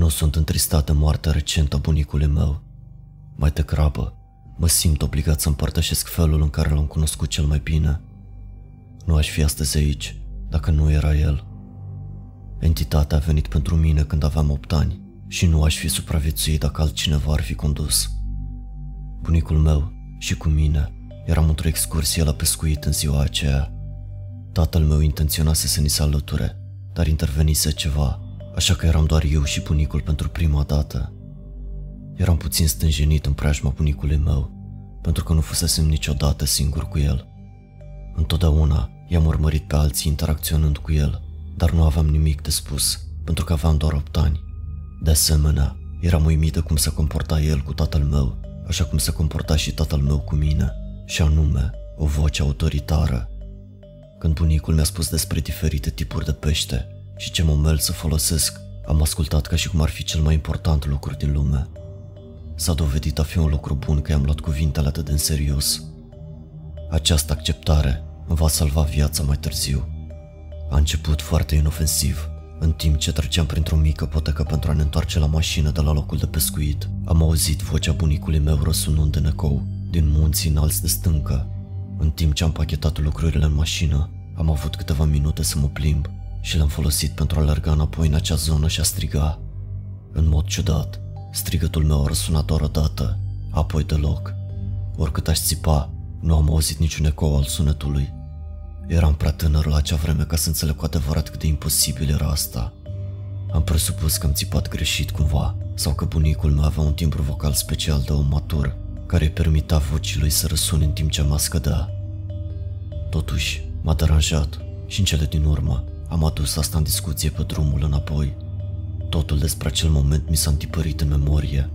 Nu sunt întristat de moartea recentă a bunicului meu. Mai degrabă, mă simt obligat să împărtășesc felul în care l-am cunoscut cel mai bine. Nu aș fi astăzi aici dacă nu era el. Entitatea a venit pentru mine când aveam 8 ani și nu aș fi supraviețuit dacă altcineva ar fi condus. Bunicul meu și cu mine eram într-o excursie la pescuit în ziua aceea. Tatăl meu intenționase să ni se alăture, dar intervenise ceva, așa că eram doar eu și bunicul pentru prima dată. Eram puțin stânjenit în preajma bunicului meu, pentru că nu fusesem niciodată singur cu el. Întotdeauna i-am urmărit pe alții interacționând cu el, dar nu aveam nimic de spus, pentru că aveam doar 8 ani. De asemenea, eram uimită cum se comporta el cu tatăl meu, așa cum se comporta și tatăl meu cu mine, și anume, o voce autoritară. Când bunicul mi-a spus despre diferite tipuri de pește și ce momel să folosesc, am ascultat ca și cum ar fi cel mai important lucru din lume. S-a dovedit a fi un lucru bun că i-am luat cuvintele atât de în serios. Această acceptare îmi va salva viața mai târziu. A început foarte inofensiv, în timp ce treceam printr-o mică potecă pentru a ne întoarce la mașină de la locul de pescuit, am auzit vocea bunicului meu răsunând în ecou, din munții înalți de stâncă. În timp ce am pachetat lucrurile în mașină, am avut câteva minute să mă plimb și le-am folosit pentru a alerga înapoi în acea zonă și a striga. În mod ciudat, strigătul meu a răsunat doar o dată, apoi deloc. Oricât aș țipa, nu am auzit niciun ecou al sunetului. Eram prea tânăr la acea vreme ca să înțeleg cu adevărat cât de imposibil era asta. Am presupus că am țipat greșit cumva, sau că bunicul meu avea un timbru vocal special de om matur, care îi permita vocii lui să răsune în timp ce mă scădea. Totuși, m-a deranjat și în cele din urmă am adus asta în discuție pe drumul înapoi. Totul despre acel moment mi s-a întipărit în memorie.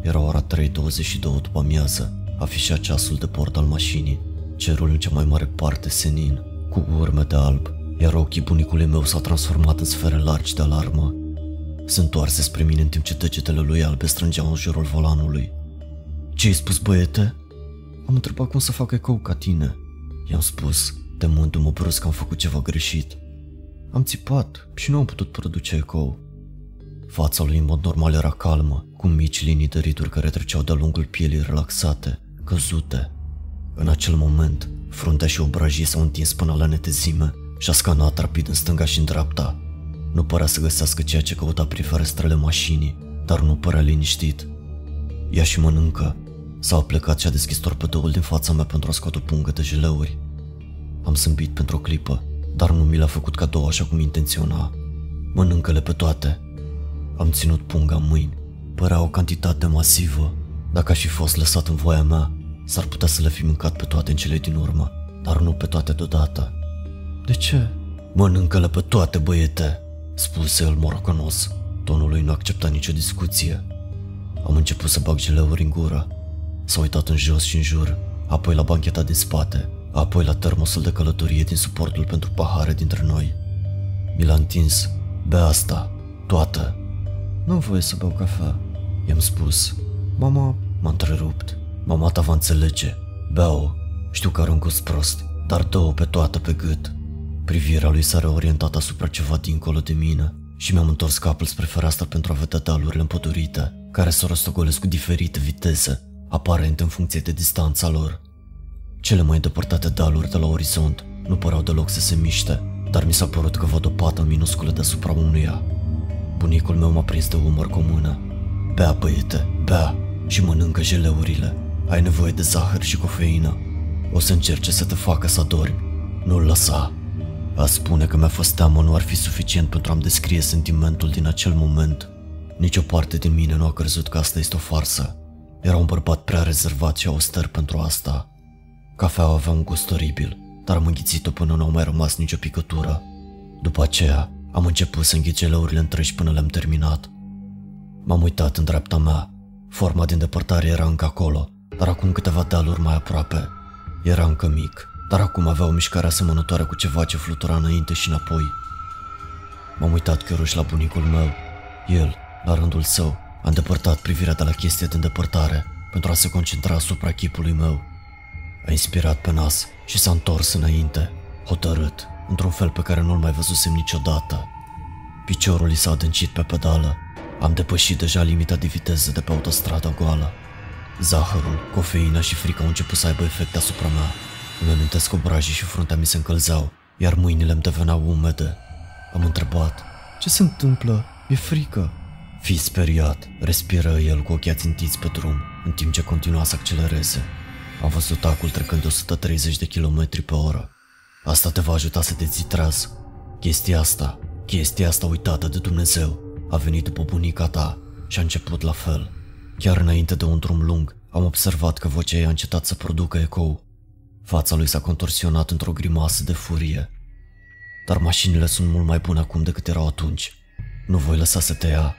Era ora 3.22 după amiază, afișa ceasul de bord al mașinii, cerul în cea mai mare parte senin, cu urme de alb, iar ochii bunicului meu s-au transformat în sfere largi de alarmă. Se întoarse spre mine în timp ce degetele lui albe strângeau în jurul volanului. Ce-ai spus, băiete? Am întrebat cum să fac ecou ca tine. I-am spus, temându-mă brusc că am făcut ceva greșit. Am țipat și nu am putut produce ecou. Fața lui în mod normal era calmă, cu mici linii de rituri care treceau de-a lungul pielii relaxate, căzute. În acel moment, fruntea și obrajii s-au întins până la netezime și a scanat rapid în stânga și în dreapta. Nu părea să găsească ceea ce căuta prin ferestrele mașinii, dar nu părea liniștit. Ia și mănâncă. S-a plecat și a deschis torpedoul din fața mea pentru a scoate o pungă de jeleuri. Am zâmbit pentru o clipă, dar nu mi l-a făcut cadou așa cum intenționa. Mănâncă-le pe toate. Am ținut punga în mâini. Părea o cantitate masivă. Dacă aș fi fost lăsat în voia mea, s-ar putea să le fi mâncat pe toate în cele din urmă, dar nu pe toate deodată. De ce? Mănâncă-le pe toate, băiete, spuse el morocanos. Tonul lui nu accepta nicio discuție. Am început să bag geleuri în gură. S-a uitat în jos și în jur, apoi la bancheta din spate, apoi la termosul de călătorie din suportul pentru pahare dintre noi. Mi l-a întins. Bea asta, toată. Nu voie să beau cafea, i-am spus. Mama m-a întrerupt. Mama ta va înțelege. Bea-o. Știu că are un gust prost, dar dă-o pe toată pe gât. Privirea lui s-a reorientat asupra ceva dincolo de mine și mi-am întors capul spre fereastră pentru a vedea dealurile împădurite, care se rostogolesc cu diferite viteze, aparent în funcție de distanța lor. Cele mai îndepărtate dealuri de la orizont nu păreau deloc să se miște, dar mi s-a părut că văd o pată minusculă deasupra unuia. Bunicul meu m-a prins de umăr cu o mână. Bea, băiete, bea și mănâncă jeleurile. Ai nevoie de zahăr și cofeină. O să încerce să te facă să dormi. Nu-l lăsa. A spune că mi-a fost teamă nu ar fi suficient pentru a-mi descrie sentimentul din acel moment. Nici o parte din mine nu a crezut că asta este o farsă. Era un bărbat prea rezervat și auster pentru asta. Cafeaua avea un gust oribil, dar am înghițit-o până nu a mai rămas nicio picătură. După aceea, am început să înghit geleurile întregi până le-am terminat. M-am uitat în dreapta mea. Forma din depărtare era încă acolo, dar acum câteva dealuri mai aproape. Era încă mic, dar acum avea o mișcare asemănătoare cu ceva ce flutura înainte și înapoi. M-am uitat chiar la bunicul meu. El, la rândul său, a îndepărtat privirea de la chestia de îndepărtare pentru a se concentra asupra chipului meu. A inspirat pe nas și s-a întors înainte, hotărât, într-un fel pe care nu-l mai văzusem niciodată. Piciorul i s-a adâncit pe pedală, Am depășit deja limita de viteză de pe autostrada goală. Zahărul, cofeina și frica au început să aibă efect asupra mea. Îmi amintesc că obrajii și fruntea mi se încălzeau, iar mâinile îmi deveneau umede. Am întrebat, ce se întâmplă? E frică. Fii speriat, respiră el cu ochii ațintiți pe drum, în timp ce continua să accelereze. Am văzut acul trecând de 130 de km pe oră. Asta te va ajuta să te ții tras. Chestia asta, chestia asta uitată de Dumnezeu, a venit după bunica ta și a început la fel. Chiar înainte de un drum lung, am observat că vocea ei a încetat să producă ecou. Fața lui s-a contorsionat într-o grimasă de furie. Dar mașinile sunt mult mai bune acum decât erau atunci. Nu voi lăsa să te ia.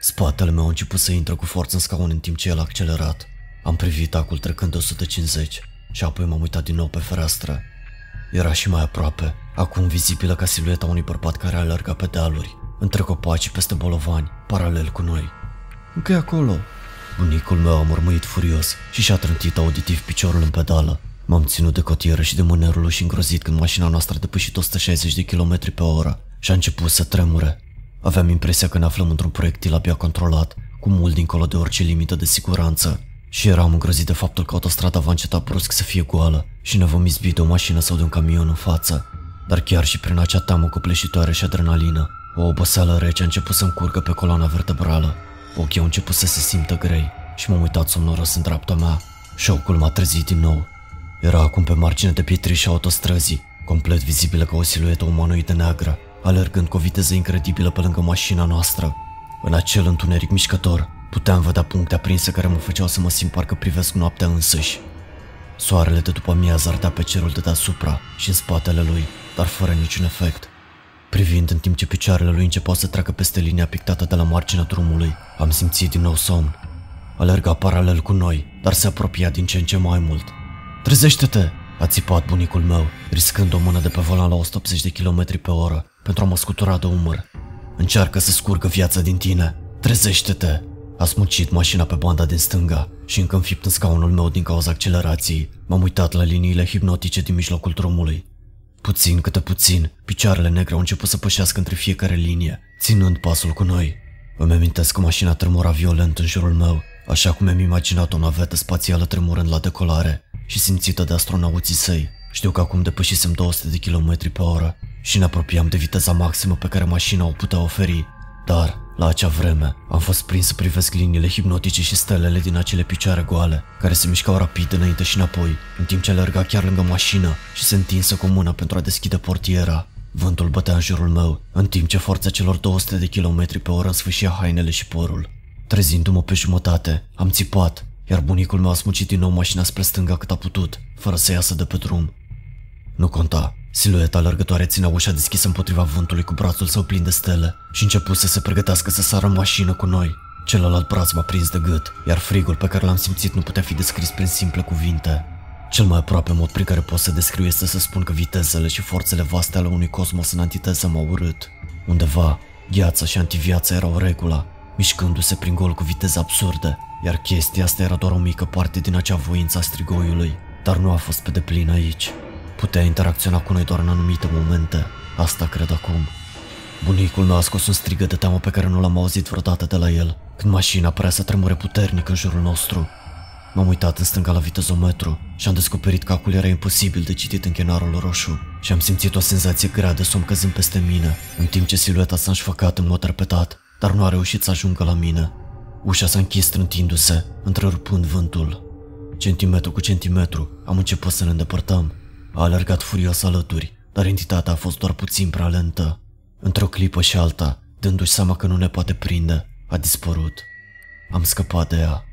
Spatele meu a început să intre cu forță în scaun în timp ce el a accelerat. Am privit acul trecând de 150 și apoi m-am uitat din nou pe fereastră. Era și mai aproape, acum vizibilă ca silueta unui bărbat care alerga pe dealuri, între copaci peste bolovani, paralel cu noi. Încă e acolo. Bunicul meu a murmuit furios și și-a trântit auditiv piciorul în pedală. M-am ținut de cotieră și de mânerul și îngrozit când mașina noastră a depășit 160 de km pe oră și a început să tremure. Aveam impresia că ne aflăm într-un proiectil abia controlat, cu mult dincolo de orice limită de siguranță. Și eram îngrozit de faptul că autostrada va înceta brusc să fie goală și ne vom izbi de o mașină sau de un camion în față. Dar chiar și prin acea teamă copleșitoare și adrenalină, o oboseală rece a început să-mi curgă pe coloana vertebrală. Ochii au început să se simtă grei și m-am uitat somnoros în dreapta mea. Șocul m-a trezit din nou. Era acum pe margine de pietri și autostrăzii, complet vizibilă ca o siluetă umanoidă neagră, alergând cu o viteză incredibilă pe lângă mașina noastră. În acel întuneric mișcător, puteam vedea puncte aprinse care mă făceau să mă simt parcă privesc noaptea însăși. Soarele de după amiază ardea pe cerul de deasupra și în spatele lui, dar fără niciun efect. Privind în timp ce picioarele lui începeau să treacă peste linia pictată de la marginea drumului, am simțit din nou somn. Alerga paralel cu noi, dar se apropia din ce în ce mai mult. Trezește-te! a țipat bunicul meu, riscând o mână de pe volan la 180 de km pe oră pentru a mă scutura de umăr. Încearcă să scurgă viața din tine. Trezește-te! A smucit mașina pe banda din stânga și încă înfipt în scaunul meu din cauza accelerației, m-am uitat la liniile hipnotice din mijlocul drumului. Puțin câte puțin, picioarele negre au început să pășească între fiecare linie, ținând pasul cu noi. Îmi amintesc că mașina tremura violent în jurul meu, așa cum mi-am imaginat o navetă spațială tremurând la decolare și simțită de astronauții săi. Știu că acum depășisem 200 de km pe oră și ne apropiam de viteza maximă pe care mașina o putea oferi, dar, la acea vreme, am fost prins să privesc liniile hipnotice și stelele din acele picioare goale, care se mișcau rapid înainte și înapoi, în timp ce alerga chiar lângă mașină și se întinsă cu mâna pentru a deschide portiera. Vântul bătea în jurul meu, în timp ce forța celor 200 de km pe oră însfâșia hainele și părul. Trezindu-mă pe jumătate, am țipat, iar bunicul meu a smucit din nou mașina spre stânga cât a putut, fără să iasă de pe drum. Nu conta, Silueta alergătoare ținea ușa deschisă împotriva vântului cu brațul său plin de stele și început să se pregătească să sară în mașină cu noi. Celălalt braț m-a prins de gât, iar frigul pe care l-am simțit nu putea fi descris prin simple cuvinte. Cel mai aproape mod prin care pot să descriu este să spun că vitezele și forțele vaste ale unui cosmos în antiteză m-au urât. Undeva, gheața și antiviața erau regula, mișcându-se prin gol cu viteze absurde, iar chestia asta era doar o mică parte din acea voință a strigoiului, dar nu a fost pe deplin aici. Putea interacționa cu noi doar în anumite momente, asta cred acum. Bunicul meu a scos un strigă de teamă pe care nu l-am auzit vreodată de la el, când mașina părea să tremure puternic în jurul nostru. M-am uitat în stânga la vitezometru și am descoperit că acul era imposibil de citit în chenarul roșu și am simțit o senzație grea de somn căzând peste mine, în timp ce silueta s-a înșfăcat în mod repetat, dar nu a reușit să ajungă la mine. Ușa s-a închis strântindu-se, întrerupând vântul. Centimetru cu centimetru am început să ne îndepărtăm a alergat furios alături, dar entitatea a fost doar puțin prea lentă. Într-o clipă și alta, dându-și seama că nu ne poate prinde, a dispărut. Am scăpat de ea.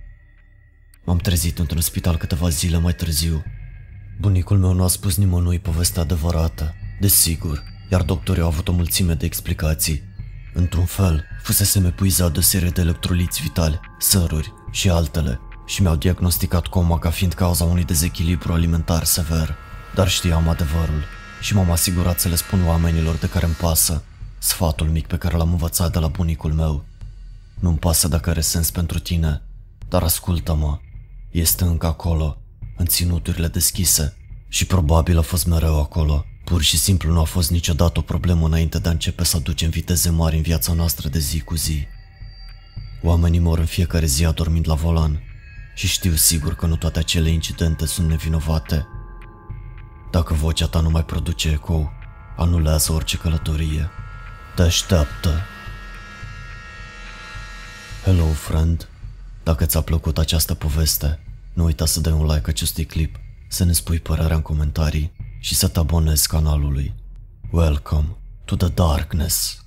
M-am trezit într-un spital câteva zile mai târziu. Bunicul meu nu a spus nimănui povestea adevărată, desigur, iar doctorii au avut o mulțime de explicații. Într-un fel, fusesem epuizat de o serie de electroliți vitali, săruri și altele și mi-au diagnosticat coma ca fiind cauza unui dezechilibru alimentar sever. Dar știam adevărul și m-am asigurat să le spun oamenilor de care îmi pasă sfatul mic pe care l-am învățat de la bunicul meu. Nu-mi pasă dacă are sens pentru tine, dar ascultă-mă, este încă acolo, în ținuturile deschise și probabil a fost mereu acolo. Pur și simplu nu a fost niciodată o problemă înainte de a începe să aducem viteze mari în viața noastră de zi cu zi. Oamenii mor în fiecare zi adormind la volan și știu sigur că nu toate acele incidente sunt nevinovate. Dacă vocea ta nu mai produce ecou, anulează orice călătorie. Te așteaptă. Hello, friend. Dacă ți-a plăcut această poveste, nu uita să dai un like acestui clip, să ne spui părerea în comentarii și să te abonezi canalului. Welcome to the darkness.